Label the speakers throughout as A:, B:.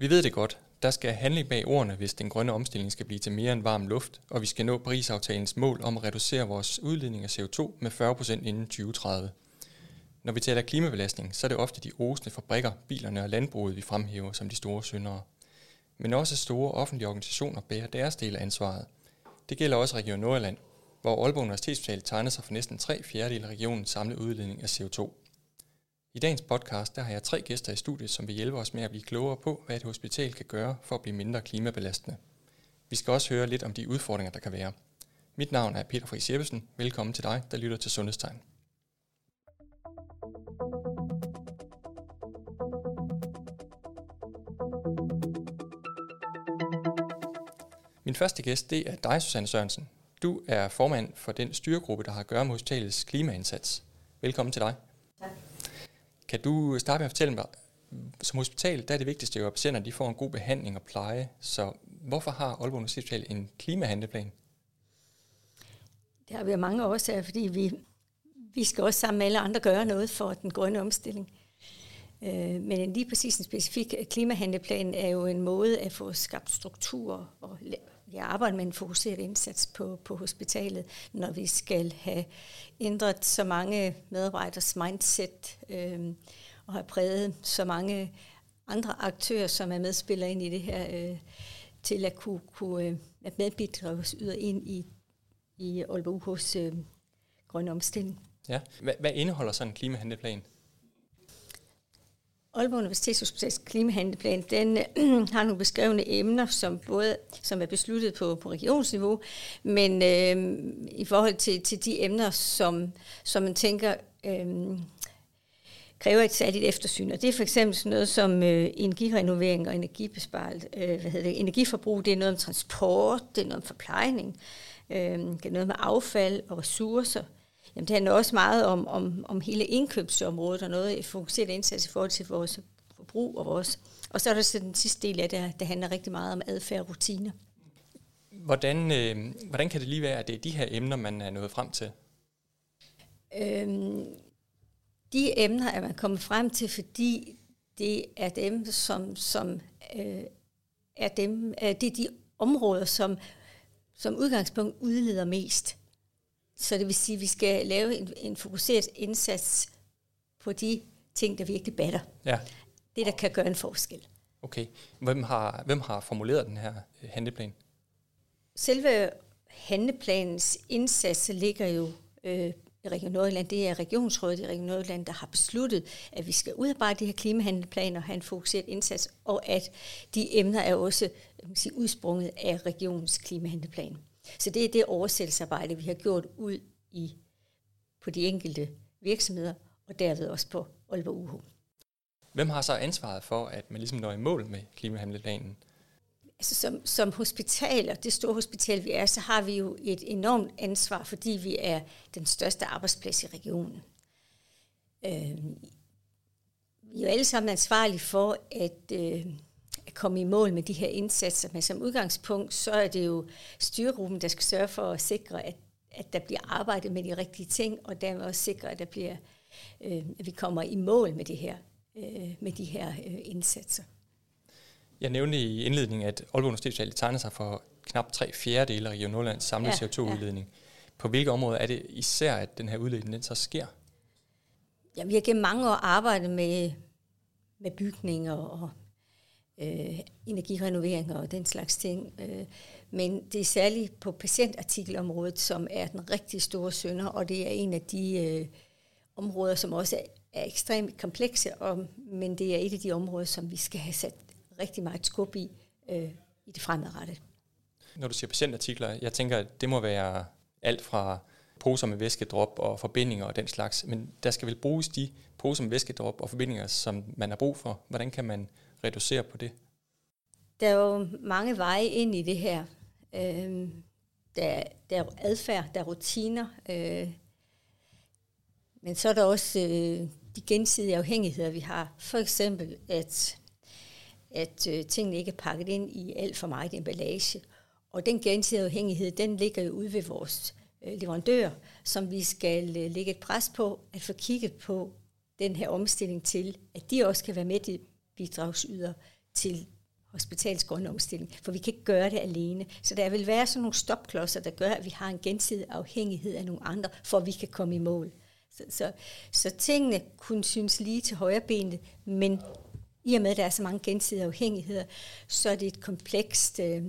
A: Vi ved det godt. Der skal handling bag ordene, hvis den grønne omstilling skal blive til mere end varm luft, og vi skal nå Paris-aftalens mål om at reducere vores udledning af CO2 med 40% inden 2030. Når vi taler klimabelastning, så er det ofte de osende fabrikker, bilerne og landbruget, vi fremhæver som de store syndere. Men også store offentlige organisationer bærer deres del af ansvaret. Det gælder også Region Nordjylland, hvor Aalborg Universitetshospital tegner sig for næsten tre fjerdedel af regionens samlede udledning af CO2. I dagens podcast der har jeg tre gæster i studiet, som vil hjælpe os med at blive klogere på, hvad et hospital kan gøre for at blive mindre klimabelastende. Vi skal også høre lidt om de udfordringer, der kan være. Mit navn er Peter Friis Jeppesen. Velkommen til dig, der lytter til Sundhedstegn. Min første gæst, det er dig, Susanne Sørensen. Du er formand for den styregruppe, der har at gøre med hospitalets klimaindsats. Velkommen til dig.
B: Tak.
A: Kan du starte med at fortælle mig, som hospital, der er det vigtigste jo, at patienterne de får en god behandling og pleje. Så hvorfor har Aalborg Universitetshospital en klimahandleplan?
B: Det har vi mange årsager, fordi vi, vi skal også sammen med alle andre gøre noget for den grønne omstilling. Øh, men lige præcis en specifik klimahandleplan er jo en måde at få skabt strukturer og jeg arbejder med en fokuseret indsats på, på hospitalet, når vi skal have ændret så mange medarbejderes mindset øh, og have præget så mange andre aktører, som er medspillere ind i det her, øh, til at kunne, kunne øh, at medbidrage yder ind i, i Aalborg UH's øh, grønne omstilling.
A: Ja. Hvad, hvad indeholder sådan en klimahandleplan?
B: Aalborg Universitetshospitals klimahandleplan, den har nogle beskrevne emner, som både som er besluttet på, på regionsniveau, men øh, i forhold til, til de emner, som, som man tænker øh, kræver et særligt eftersyn. Og det er for eksempel sådan noget som øh, energirenovering og energibesparelse, øh, hvad hedder det, energiforbrug, det er noget om transport, det er noget om forplejning, øh, det er noget med affald og ressourcer, Jamen, det handler også meget om, om, om hele indkøbsområdet og noget fokuseret indsats i forhold til vores forbrug og vores... Og så er der så den sidste del af det, der handler rigtig meget om adfærd og rutiner.
A: Hvordan, øh, hvordan kan det lige være, at det er de her emner, man er nået frem til?
B: Øhm, de emner er man kommet frem til, fordi det er dem, som, som øh, er dem, øh, det er de områder, som som udgangspunkt udleder mest. Så det vil sige, at vi skal lave en, en fokuseret indsats på de ting, der virkelig batter.
A: Ja.
B: Det, der kan gøre en forskel.
A: Okay. Hvem har, hvem har formuleret den her øh, handleplan?
B: Selve handleplanens indsats ligger jo øh, i Region Nordjylland. Det er Regionsrådet i Region Nordjylland, der har besluttet, at vi skal udarbejde de her klimahandleplaner og have en fokuseret indsats, og at de emner er også man sige, udsprunget af regionens klimahandleplan. Så det er det oversættelsesarbejde, vi har gjort ud i på de enkelte virksomheder, og derved også på Aalborg UH.
A: Hvem har så ansvaret for, at man ligesom når i mål med klimahandleplanen?
B: Altså som, som hospitaler, det store hospital vi er, så har vi jo et enormt ansvar, fordi vi er den største arbejdsplads i regionen. Øh, vi er jo alle sammen ansvarlige for, at øh, at komme i mål med de her indsatser. Men som udgangspunkt, så er det jo styregruppen, der skal sørge for at sikre, at, at der bliver arbejdet med de rigtige ting, og dermed også sikre, at, der bliver, øh, at vi kommer i mål med, det her, øh, med de her øh, indsatser.
A: Jeg nævnte i indledningen, at Aalborg Universitet tegner sig for knap tre fjerdedele af Region Nordlands samlede ja, CO2-udledning. Ja. På hvilke områder er det især, at den her udledning den så sker?
B: Jamen, vi har gennem mange år arbejdet med, med bygninger og øh, energirenoveringer og den slags ting. Øh, men det er særligt på patientartikelområdet, som er den rigtig store sønder, og det er en af de øh, områder, som også er, er ekstremt komplekse, og, men det er et af de områder, som vi skal have sat rigtig meget skub i øh, i det fremadrettet.
A: Når du siger patientartikler, jeg tænker, at det må være alt fra poser med væskedrop og forbindinger og den slags, men der skal vel bruges de poser med væskedrop og forbindinger, som man har brug for. Hvordan kan man reducere på det?
B: Der er jo mange veje ind i det her. Øh, der, der er adfærd, der er rutiner, øh, men så er der også øh, de gensidige afhængigheder, vi har. For eksempel, at, at øh, tingene ikke er pakket ind i alt for meget emballage, Og den gensidige afhængighed, den ligger jo ude ved vores øh, leverandør, som vi skal øh, lægge et pres på at få kigget på den her omstilling til, at de også kan være med i bidragsyder til hospitals grønne omstilling, for vi kan ikke gøre det alene. Så der vil være sådan nogle stopklodser, der gør, at vi har en gensidig afhængighed af nogle andre, for at vi kan komme i mål. Så, så, så tingene kunne synes lige til højre benet, men i og med, at der er så mange gensidige afhængigheder, så er det et komplekst øh,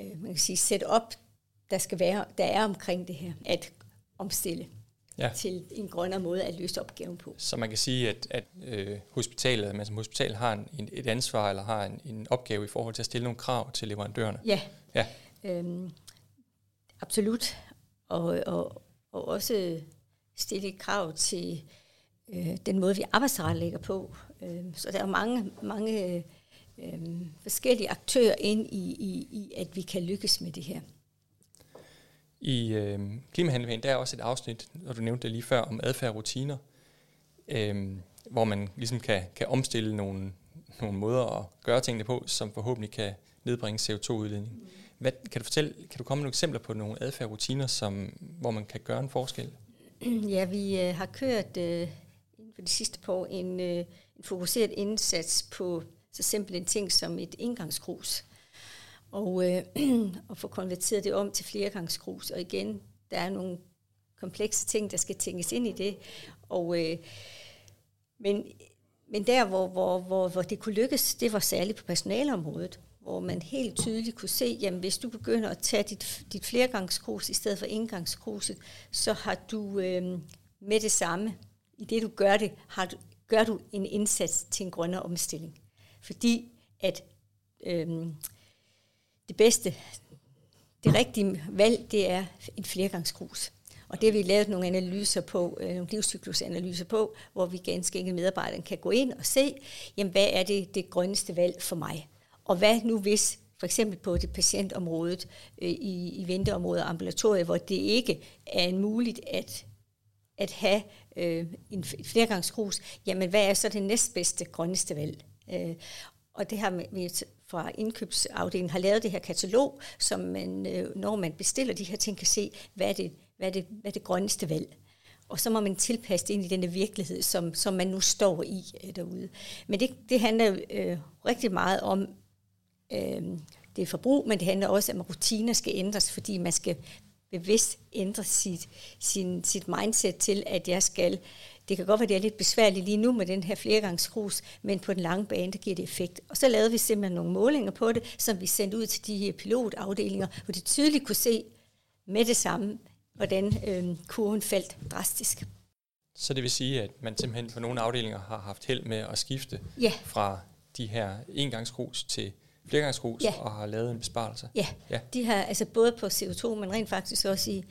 B: øh, man kan sige, setup, der, skal være, der er omkring det her, at omstille ja. til en grønnere måde at løse opgaven på.
A: Så man kan sige, at, at øh, hospitalet, man som hospital har en, et ansvar eller har en, en opgave i forhold til at stille nogle krav til leverandørerne.
B: Ja, ja. Øhm, absolut. Og, og, og også stille krav til øh, den måde, vi lægger på. Øh, så der er mange, mange øh, forskellige aktører ind i, i, i, at vi kan lykkes med det her.
A: I øh, klimahandleplanen der er også et afsnit, og du nævnte det lige før, om adfærd og rutiner, øh, hvor man ligesom kan, kan omstille nogle, nogle måder at gøre tingene på, som forhåbentlig kan nedbringe CO2-udledning. Hvad, kan du fortælle, kan du komme med nogle eksempler på nogle adfærd og rutiner, som, hvor man kan gøre en forskel?
B: Ja, vi øh, har kørt øh, inden for de sidste par år en, øh, en fokuseret indsats på så simpelt en ting som et indgangskrus og, øh, og få konverteret det om til flergangskrus. Og igen, der er nogle komplekse ting, der skal tænkes ind i det. Og, øh, men, men der, hvor, hvor, hvor, hvor det kunne lykkes, det var særligt på personalområdet, hvor man helt tydeligt kunne se, jamen hvis du begynder at tage dit, dit flergangskrus i stedet for indgangskruset, så har du øh, med det samme, i det du gør det, har du, gør du en indsats til en grønnere omstilling. Fordi at øh, det bedste, det rigtige valg, det er en flergangskrus. Og det har vi lavet nogle analyser på, øh, nogle livscyklusanalyser på, hvor vi ganske enkelt medarbejderne kan gå ind og se, jamen, hvad er det, det grønneste valg for mig? Og hvad nu hvis, for eksempel på det patientområdet, øh, i, i venteområdet og ambulatoriet, hvor det ikke er muligt at, at have øh, en flergangskrus, jamen hvad er så det næstbedste grønneste valg? Øh, og det har vi fra indkøbsafdelingen har lavet det her katalog, som man, øh, når man bestiller de her ting, kan se, hvad er det, hvad er det, hvad er det grønneste valg. Og så må man tilpasse det ind i den virkelighed, som, som man nu står i øh, derude. Men det, det handler øh, rigtig meget om øh, det forbrug, men det handler også om, at rutiner skal ændres, fordi man skal bevidst ændre sit, sin, sit mindset til, at jeg skal det kan godt være, det er lidt besværligt lige nu med den her flergangskrus, men på den lange bane, der giver det effekt. Og så lavede vi simpelthen nogle målinger på det, som vi sendte ud til de her pilotafdelinger, hvor de tydeligt kunne se med det samme, hvordan øh, kurven faldt drastisk.
A: Så det vil sige, at man simpelthen på nogle afdelinger har haft held med at skifte ja. fra de her engangskrus til flergangskrus ja. og har lavet en besparelse?
B: Ja. ja, de har altså både på CO2, men rent faktisk også i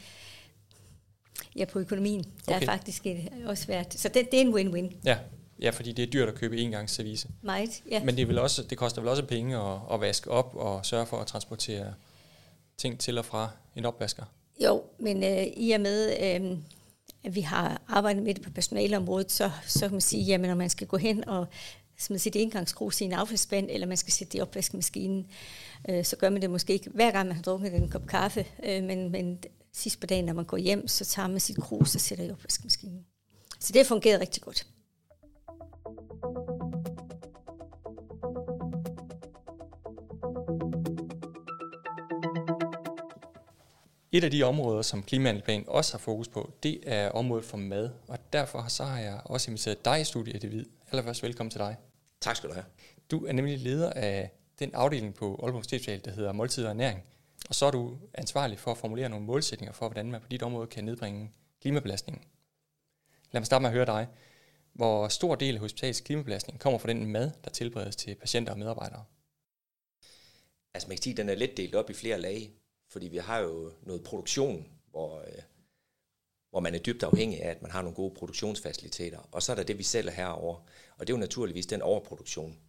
B: Ja, på økonomien. Der okay. er faktisk et, også været. Så det, det er en win-win.
A: Ja. ja, fordi det er dyrt at købe service.
B: Meget, ja.
A: Men det, er vel også, det koster vel også penge at, at vaske op og sørge for at transportere ting til og fra en opvasker?
B: Jo, men øh, i og med, øh, at vi har arbejdet med det på personaleområdet, så, så kan man sige, at når man skal gå hen og man sætte indgangskrus i en affaldsspand, eller man skal sætte det i opvaskemaskinen, øh, så gør man det måske ikke hver gang, man har drukket en kop kaffe, øh, men, men sidst på dagen, når man går hjem, så tager man sit krus og sætter i opvaskemaskinen. Så det har fungeret rigtig godt.
A: Et af de områder, som Klimahandleplan også har fokus på, det er området for mad, og derfor så har jeg også inviteret dig i studiet, David. Allerførst velkommen til dig.
C: Tak skal du have.
A: Du er nemlig leder af den afdeling på Aalborg Universitet, der hedder Måltid og Ernæring. Og så er du ansvarlig for at formulere nogle målsætninger for, hvordan man på dit område kan nedbringe klimabelastningen. Lad mig starte med at høre dig. Hvor stor del af hospitalets klimabelastning kommer fra den mad, der tilberedes til patienter og medarbejdere?
C: Altså man kan sige, at den er lidt delt op i flere lag, fordi vi har jo noget produktion, hvor, øh, hvor man er dybt afhængig af, at man har nogle gode produktionsfaciliteter. Og så er der det, vi sælger herover, og det er jo naturligvis den overproduktion,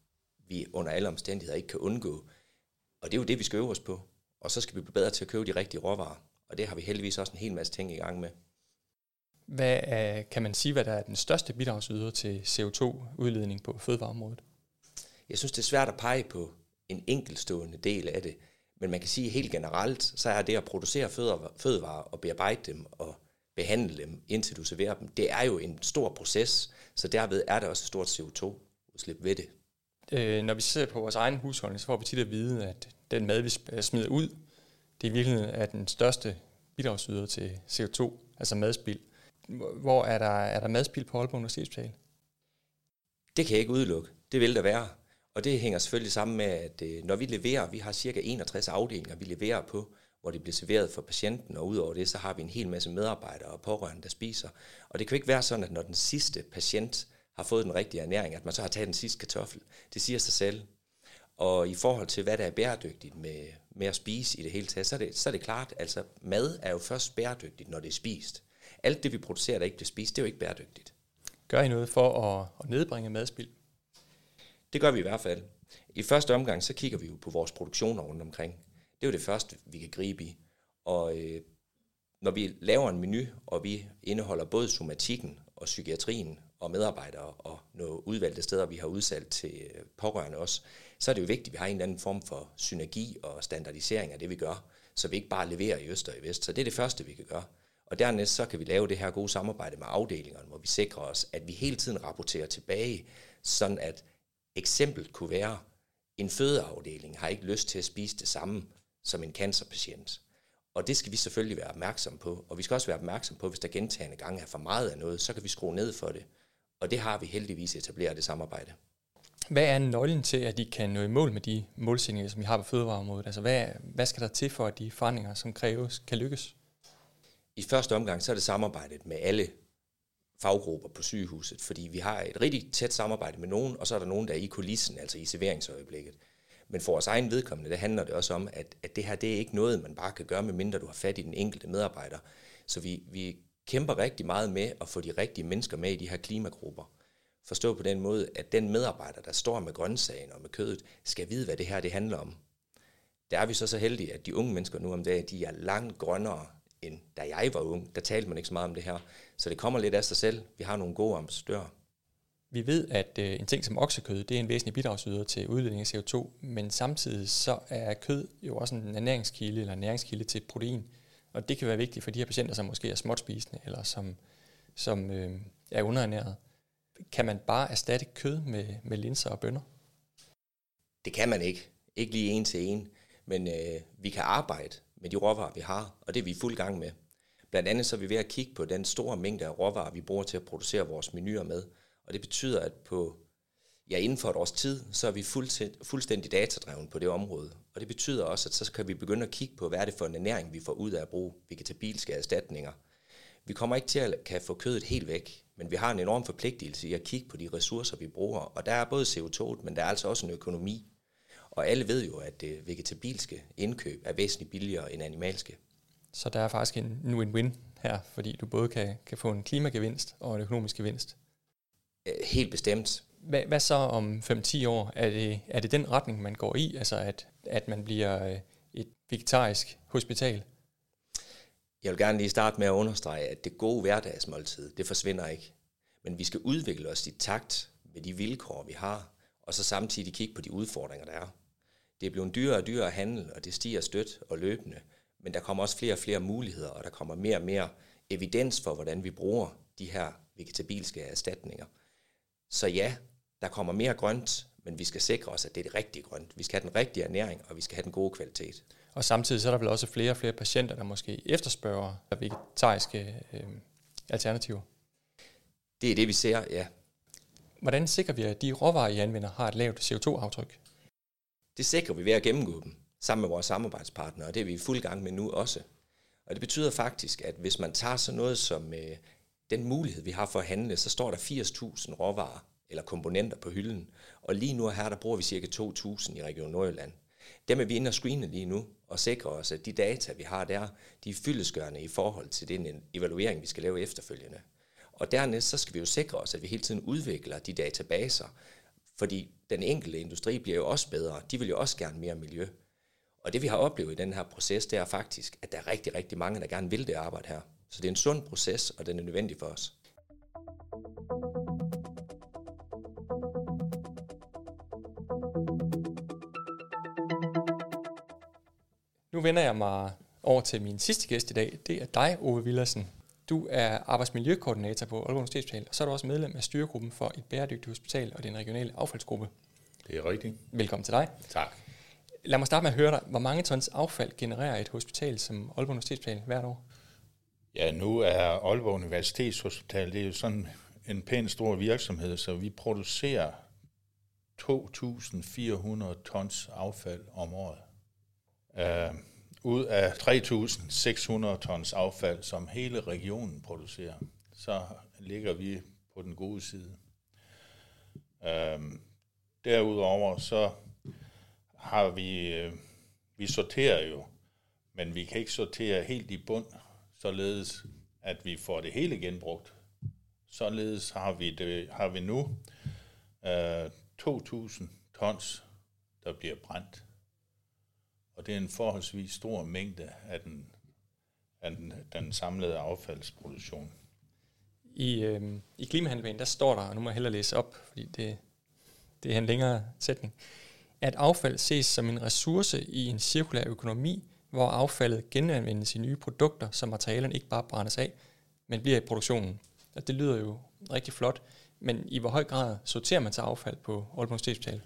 C: vi under alle omstændigheder ikke kan undgå. Og det er jo det, vi skal øve os på. Og så skal vi blive bedre til at købe de rigtige råvarer. Og det har vi heldigvis også en hel masse ting i gang med.
A: Hvad er, kan man sige, hvad der er den største bidragsyder til CO2-udledning på fødevareområdet?
C: Jeg synes, det er svært at pege på en enkeltstående del af det. Men man kan sige helt generelt, så er det at producere fødevarer og bearbejde dem og behandle dem, indtil du serverer dem, det er jo en stor proces, så derved er der også et stort CO2-udslip ved det.
A: Øh, når vi ser på vores egen husholdning, så får vi tit at vide, at den mad, vi smider ud, det i virkeligheden er den største bidragsyder til CO2, altså madspild. Hvor er der, er der madspild på Aalborg Universitetshospital?
C: Det kan jeg ikke udelukke. Det vil der være. Og det hænger selvfølgelig sammen med, at øh, når vi leverer, vi har cirka 61 afdelinger, vi leverer på, hvor det bliver serveret for patienten, og udover det, så har vi en hel masse medarbejdere og pårørende, der spiser. Og det kan jo ikke være sådan, at når den sidste patient har fået den rigtige ernæring, at man så har taget den sidste kartoffel. Det siger sig selv. Og i forhold til, hvad der er bæredygtigt med, med at spise i det hele taget, så er det, så er det klart, altså mad er jo først bæredygtigt, når det er spist. Alt det, vi producerer, der ikke bliver spist, det er jo ikke bæredygtigt.
A: Gør I noget for at, at nedbringe madspild?
C: Det gør vi i hvert fald. I første omgang, så kigger vi jo på vores produktioner rundt omkring. Det er jo det første, vi kan gribe i. Og øh, når vi laver en menu, og vi indeholder både somatikken og psykiatrien og medarbejdere og nogle udvalgte steder, vi har udsat til øh, pårørende også, så er det jo vigtigt, at vi har en eller anden form for synergi og standardisering af det, vi gør, så vi ikke bare leverer i øst og i vest. Så det er det første, vi kan gøre. Og dernæst så kan vi lave det her gode samarbejde med afdelingerne, hvor vi sikrer os, at vi hele tiden rapporterer tilbage, sådan at eksempel kunne være, en fødeafdeling har ikke lyst til at spise det samme som en cancerpatient. Og det skal vi selvfølgelig være opmærksom på. Og vi skal også være opmærksom på, hvis der gentagende gange er for meget af noget, så kan vi skrue ned for det. Og det har vi heldigvis etableret det samarbejde.
A: Hvad er nøglen til, at de kan nå i mål med de målsætninger, som vi har på fødevareområdet? Altså, hvad, hvad skal der til for, at de forandringer, som kræves, kan lykkes?
C: I første omgang, så er det samarbejdet med alle faggrupper på sygehuset, fordi vi har et rigtig tæt samarbejde med nogen, og så er der nogen, der er i kulissen, altså i serveringsøjeblikket. Men for vores egen vedkommende, det handler det også om, at, at det her, det er ikke noget, man bare kan gøre, medmindre du har fat i den enkelte medarbejder. Så vi, vi kæmper rigtig meget med at få de rigtige mennesker med i de her klimagrupper. Forstå på den måde, at den medarbejder, der står med grøntsagen og med kødet, skal vide, hvad det her det handler om. Der er vi så så heldige, at de unge mennesker nu om dagen, de er langt grønnere, end da jeg var ung. Der talte man ikke så meget om det her. Så det kommer lidt af sig selv. Vi har nogle gode ambassadører.
A: Vi ved, at øh, en ting som oksekød, det er en væsentlig bidragsyder til udledning af CO2, men samtidig så er kød jo også en ernæringskilde eller en næringskilde til protein. Og det kan være vigtigt for de her patienter, som måske er småtspisende eller som, som øh, er underernæret. Kan man bare erstatte kød med, med linser og bønner?
C: Det kan man ikke. Ikke lige en til en. Men øh, vi kan arbejde med de råvarer, vi har, og det er vi i fuld gang med. Blandt andet så er vi ved at kigge på den store mængde af råvarer, vi bruger til at producere vores menuer med. Og det betyder, at på, ja, inden for et års tid, så er vi fuldstændig datadreven på det område. Og det betyder også, at så kan vi begynde at kigge på, hvad er det for en ernæring, vi får ud af at bruge vegetabilske erstatninger. Vi kommer ikke til at kan få kødet helt væk, men vi har en enorm forpligtelse i at kigge på de ressourcer, vi bruger. Og der er både CO2, men der er altså også en økonomi. Og alle ved jo, at det vegetabilske indkøb er væsentligt billigere end animalske.
A: Så der er faktisk en win-win her, fordi du både kan, kan få en klimagevinst og en økonomisk gevinst.
C: Helt bestemt.
A: Hvad, hvad så om 5-10 år? Er det, er det den retning, man går i? Altså at, at man bliver øh, et vegetarisk hospital?
C: Jeg vil gerne lige starte med at understrege, at det gode hverdagsmåltid, det forsvinder ikke. Men vi skal udvikle os i takt med de vilkår, vi har, og så samtidig kigge på de udfordringer, der er. Det er blevet dyrere og dyrere at handle, og det stiger stødt og løbende. Men der kommer også flere og flere muligheder, og der kommer mere og mere evidens for, hvordan vi bruger de her vegetabilske erstatninger. Så ja, der kommer mere grønt, men vi skal sikre os, at det er det rigtige grønt. Vi skal have den rigtige ernæring, og vi skal have den gode kvalitet.
A: Og samtidig så er der vel også flere og flere patienter, der måske efterspørger vegetariske øh, alternativer.
C: Det er det, vi ser, ja.
A: Hvordan sikrer vi, at de råvarer, I anvender, har et lavt CO2-aftryk?
C: Det sikrer vi ved at gennemgå dem sammen med vores samarbejdspartnere, og det er vi i fuld gang med nu også. Og det betyder faktisk, at hvis man tager sådan noget som øh, den mulighed, vi har for at handle, så står der 80.000 råvarer eller komponenter på hylden. Og lige nu her, der bruger vi cirka 2.000 i Region Nordjylland. Dem er vi inde og screene lige nu, og sikre os, at de data, vi har der, de er fyldesgørende i forhold til den evaluering, vi skal lave efterfølgende. Og dernæst så skal vi jo sikre os, at vi hele tiden udvikler de databaser, fordi den enkelte industri bliver jo også bedre. De vil jo også gerne mere miljø. Og det vi har oplevet i den her proces, det er faktisk, at der er rigtig, rigtig mange, der gerne vil det arbejde her. Så det er en sund proces, og den er nødvendig for os.
A: Nu vender jeg mig over til min sidste gæst i dag. Det er dig, Ove Villersen. Du er arbejdsmiljøkoordinator på Aalborg Universitetshospital, og så er du også medlem af styregruppen for et bæredygtigt hospital og den regionale affaldsgruppe.
D: Det er rigtigt.
A: Velkommen til dig.
D: Tak.
A: Lad mig starte med at høre dig. Hvor mange tons affald genererer et hospital som Aalborg Universitetshospital hvert år?
D: Ja, nu er Aalborg Universitetshospital, det er jo sådan en pæn stor virksomhed, så vi producerer 2.400 tons affald om året. Uh, ud af 3.600 tons affald, som hele regionen producerer, så ligger vi på den gode side. Øhm, derudover så har vi, øh, vi sorterer jo, men vi kan ikke sortere helt i bund, således at vi får det hele genbrugt. Således har vi, det, har vi nu øh, 2.000 tons, der bliver brændt. Og det er en forholdsvis stor mængde af den, af den, den samlede affaldsproduktion.
A: I, øh, i klimahandlingsplanen, der står der, og nu må jeg hellere læse op, fordi det, det er en længere sætning, at affald ses som en ressource i en cirkulær økonomi, hvor affaldet genanvendes i nye produkter, så materialerne ikke bare brændes af, men bliver i produktionen. Og det lyder jo rigtig flot, men i hvor høj grad sorterer man til affald på Aalborg Universitetshospital?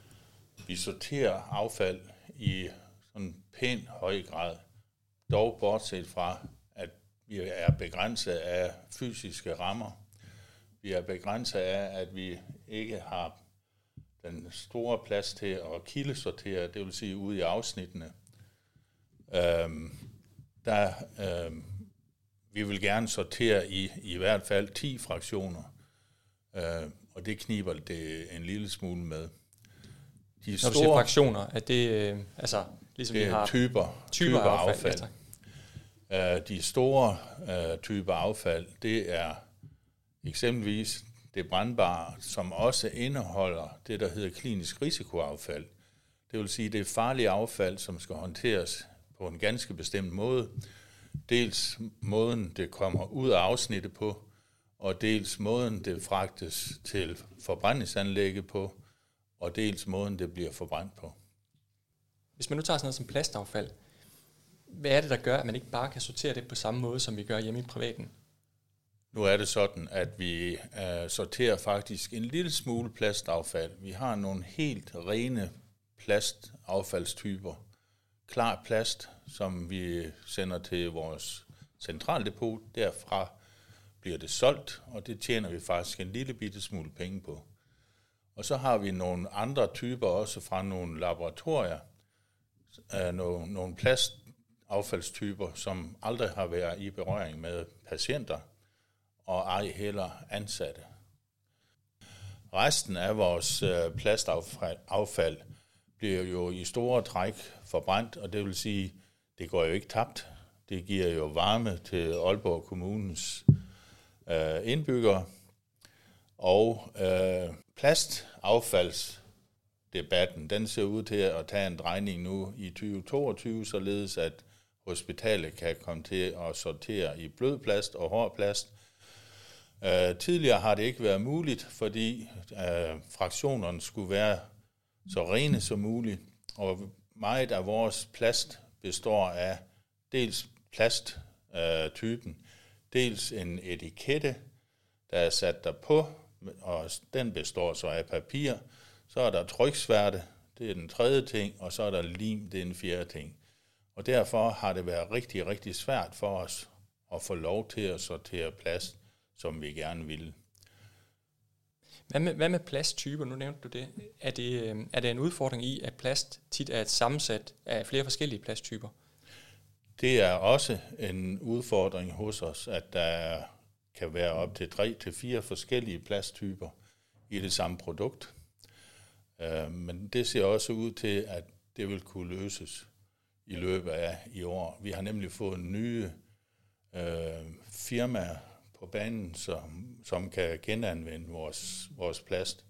D: Vi sorterer affald i sådan pæn høj grad, dog bortset fra, at vi er begrænset af fysiske rammer. Vi er begrænset af, at vi ikke har den store plads til at kildesortere, det vil sige ude i afsnittene. Øhm, der, øhm, vi vil gerne sortere i i hvert fald 10 fraktioner, øh, og det kniber det en lille smule med.
A: De Når store, du siger fraktioner, er det øh, altså
D: ligesom det vi har typer, typer, typer affald. affald. Ja, uh, de store uh, typer affald, det er eksempelvis det brandbare, som også indeholder det, der hedder klinisk risikoaffald. Det vil sige, det er farlige affald, som skal håndteres på en ganske bestemt måde. Dels måden, det kommer ud af afsnittet på, og dels måden, det fragtes til forbrændingsanlægget på, og dels måden, det bliver forbrændt på.
A: Hvis man nu tager sådan noget som plastaffald, hvad er det, der gør, at man ikke bare kan sortere det på samme måde, som vi gør hjemme i privaten?
D: Nu er det sådan, at vi øh, sorterer faktisk en lille smule plastaffald. Vi har nogle helt rene plastaffaldstyper. Klar plast, som vi sender til vores centraldepot. Derfra bliver det solgt, og det tjener vi faktisk en lille bitte smule penge på. Og så har vi nogle andre typer også fra nogle laboratorier, øh, nogle, nogle plastaffaldstyper, som aldrig har været i berøring med patienter, og ej heller ansatte. Resten af vores øh, plastaffald bliver jo i store træk forbrændt, og det vil sige, det går jo ikke tabt. Det giver jo varme til Aalborg Kommunens øh, indbyggere, og øh, debatten, den ser ud til at tage en drejning nu i 2022, således at hospitalet kan komme til at sortere i blødplast og hårdplast. Øh, tidligere har det ikke været muligt, fordi øh, fraktionerne skulle være så rene som muligt, og meget af vores plast består af dels plasttypen, øh, dels en etikette, der er sat der på, og den består så af papir. Så er der tryksværte, det er den tredje ting, og så er der lim, det er den fjerde ting. Og derfor har det været rigtig, rigtig svært for os at få lov til at sortere plast, som vi gerne ville.
A: Hvad med, hvad med plasttyper? Nu nævnte du det. Er, det. øh, er det en udfordring i, at plast tit er et sammensat af flere forskellige plasttyper?
D: Det er også en udfordring hos os, at der kan være op til tre til fire forskellige plasttyper i det samme produkt. Øh, men det ser også ud til, at det vil kunne løses i løbet af i år. Vi har nemlig fået nye øh, firmaer på banen, som, som kan genanvende vores, vores plast.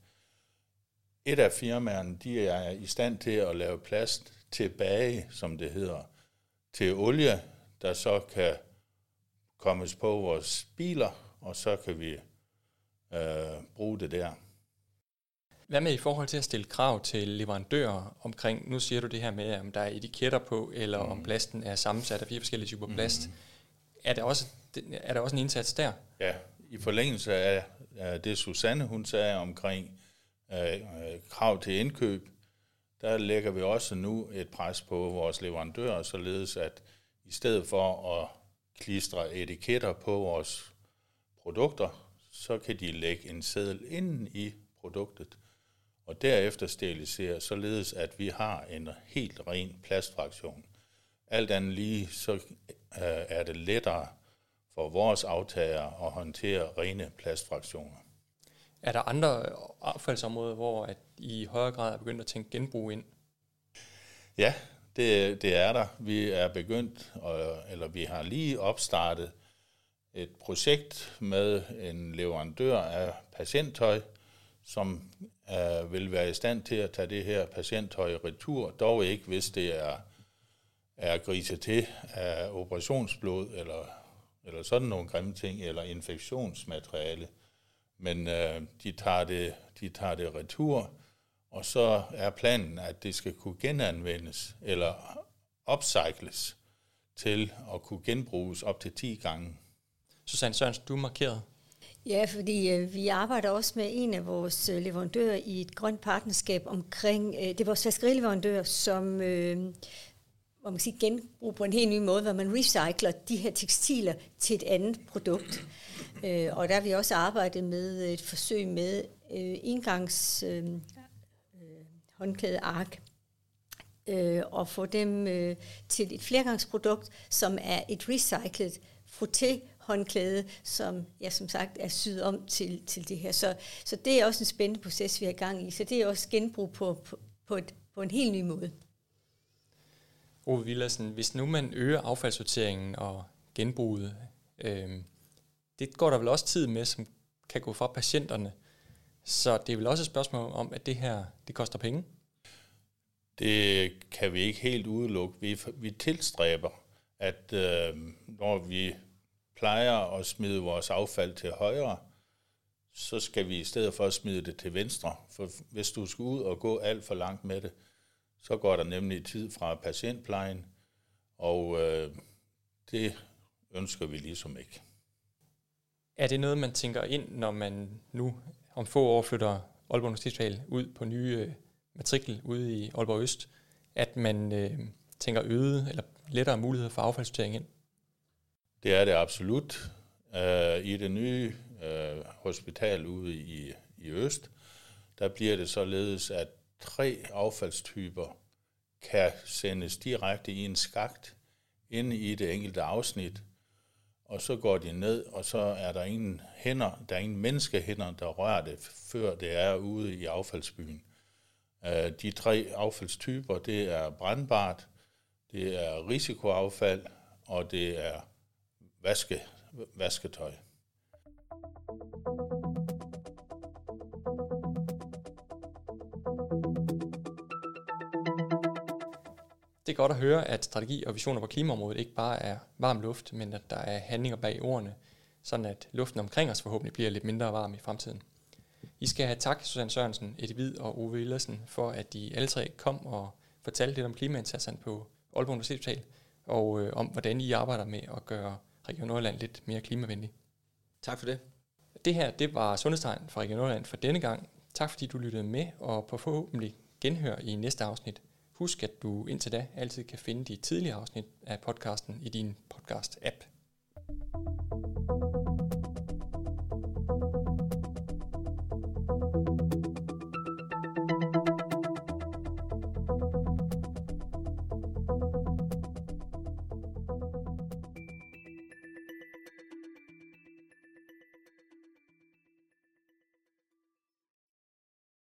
D: Et af firmaerne, de er i stand til at lave plast tilbage, som det hedder, til olie, der så kan kommes på vores biler, og så kan vi øh, bruge det der.
A: Hvad med i forhold til at stille krav til leverandører omkring, nu siger du det her med, om der er etiketter på, eller mm. om plasten er sammensat af fire forskellige typer mm. plast. Er der, også, er der også en indsats der?
D: Ja, i forlængelse af, det Susanne hun sagde omkring øh, krav til indkøb, der lægger vi også nu et pres på vores leverandører, således at i stedet for at klistre etiketter på vores produkter, så kan de lægge en seddel ind i produktet, og derefter sterilisere, således at vi har en helt ren plastfraktion. Alt andet lige, så øh, er det lettere for vores aftager at håndtere rene plastfraktioner.
A: Er der andre affaldsområder, hvor at I i højere grad er begyndt at tænke genbrug ind?
D: Ja, det, det er der. Vi er begyndt, eller vi har lige opstartet et projekt med en leverandør af patienttøj, som øh, vil være i stand til at tage det her patienttøj retur, dog ikke hvis det er, er grise til af operationsblod eller, eller sådan nogle grimme ting, eller infektionsmateriale. Men øh, de, tager det, de tager det retur, og så er planen, at det skal kunne genanvendes eller upcycles til at kunne genbruges op til 10 gange.
A: Susanne Sørensen, du markerede markeret.
B: Ja, fordi øh, vi arbejder også med en af vores øh, leverandører i et grønt partnerskab omkring, øh, det er vores fiskerileverandør, som øh, hvor man kan sige, genbrug på en helt ny måde, hvor man recycler de her tekstiler til et andet produkt. Øh, og der har vi også arbejdet med et forsøg med øh, engangs øh, øh håndklædeark, øh, og få dem øh, til et flergangsprodukt, som er et recyclet frotté håndklæde, som jeg som sagt er syet om til, til det her. Så, så det er også en spændende proces, vi er i gang i. Så det er også genbrug på, på, på, et, på en helt ny måde.
A: Ove Villersen, hvis nu man øger affaldssorteringen og genbruget, øh, det går der vel også tid med, som kan gå fra patienterne. Så det er vel også et spørgsmål om, at det her det koster penge?
D: Det kan vi ikke helt udelukke. Vi, vi tilstræber, at øh, når vi plejer at smide vores affald til højre, så skal vi i stedet for at smide det til venstre. For hvis du skal ud og gå alt for langt med det, så går der nemlig tid fra patientplejen, og øh, det ønsker vi ligesom ikke.
A: Er det noget, man tænker ind, når man nu om få år flytter Aalborg Universitetshospital ud på nye øh, matrikel ude i Aalborg Øst, at man øh, tænker øget eller lettere muligheder for affaldssortering ind?
D: Det er det absolut. Uh, I det nye uh, hospital ude i, i Øst, der bliver det således, at tre affaldstyper kan sendes direkte i en skagt inde i det enkelte afsnit, og så går de ned, og så er der ingen hænder, der er ingen menneskehænder, der rører det, før det er ude i affaldsbyen. Øh, de tre affaldstyper, det er brandbart, det er risikoaffald, og det er vaske, vasketøj.
A: Det er godt at høre, at strategi og visioner på klimaområdet ikke bare er varm luft, men at der er handlinger bag ordene, sådan at luften omkring os forhåbentlig bliver lidt mindre varm i fremtiden. I skal have tak, Susanne Sørensen, Eddie Hvid og Ove Villersen, for at de alle tre kom og fortalte lidt om klimaindsatsen på Aalborg Universitet og øh, om, hvordan I arbejder med at gøre Region Nordland lidt mere klimavenlig.
C: Tak for det.
A: Det her, det var Sundhedstegn fra Region Nordland for denne gang. Tak fordi du lyttede med, og på forhåbentlig genhør i næste afsnit. Husk, at du indtil da altid kan finde de tidligere afsnit af podcasten i din podcast-app.